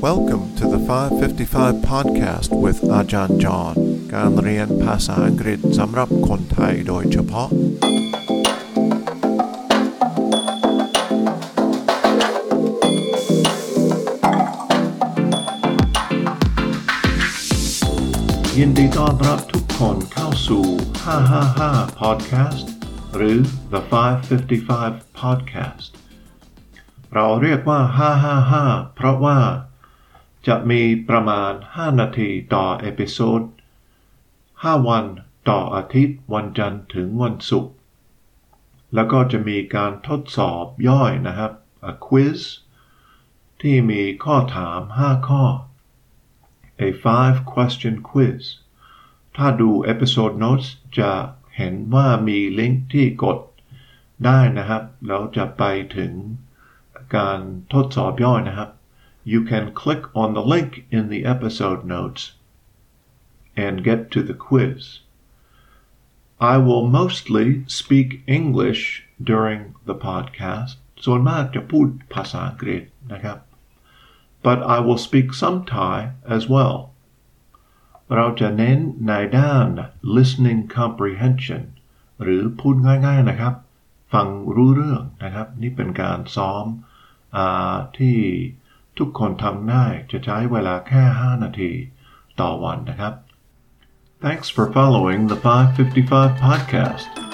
Welcome to the 555 podcast with Ajahn John การเรียนภาษาอังกฤษสำหรับคนไทยโดยเฉพาะ ยินดีต้อนรับทุกคนเข้าสู่ 555 podcast หรือ the 555 podcast เราเรียกว่า 555 เพราะว่า จะมีประมาณ 5 นาทีต่อ episode 5 วันต่ออาทิตย์วันจันทร์ถึงวันศุกร์ แล้วก็จะมีการทดสอบย่อยนะครับ a quiz ที่มีข้อถาม 5 ข้อ a 5 question quiz ถ้าดู episode notes จะเห็นว่ามีลิงก์ที่กดได้นะครับ แล้วจะไปถึงการทดสอบย่อยนะครับ you can click on the link in the episode notes and get to the quiz. I will mostly speak English during the podcast ส่วนมากจะพูดภาษาอังกฤษนะครับ but I will speak some Thai as well เราจะเน้นในด้าน listening comprehension หรือพูดง่ายๆนะครับ ฟังรู้เรื่องนะครับ นี่เป็นการซ้อมอาที่ ทุกคนทำได้จะใช้เวลาแค่ 5 นาทีต่อวันนะครับ Thanks for following the 555 podcast.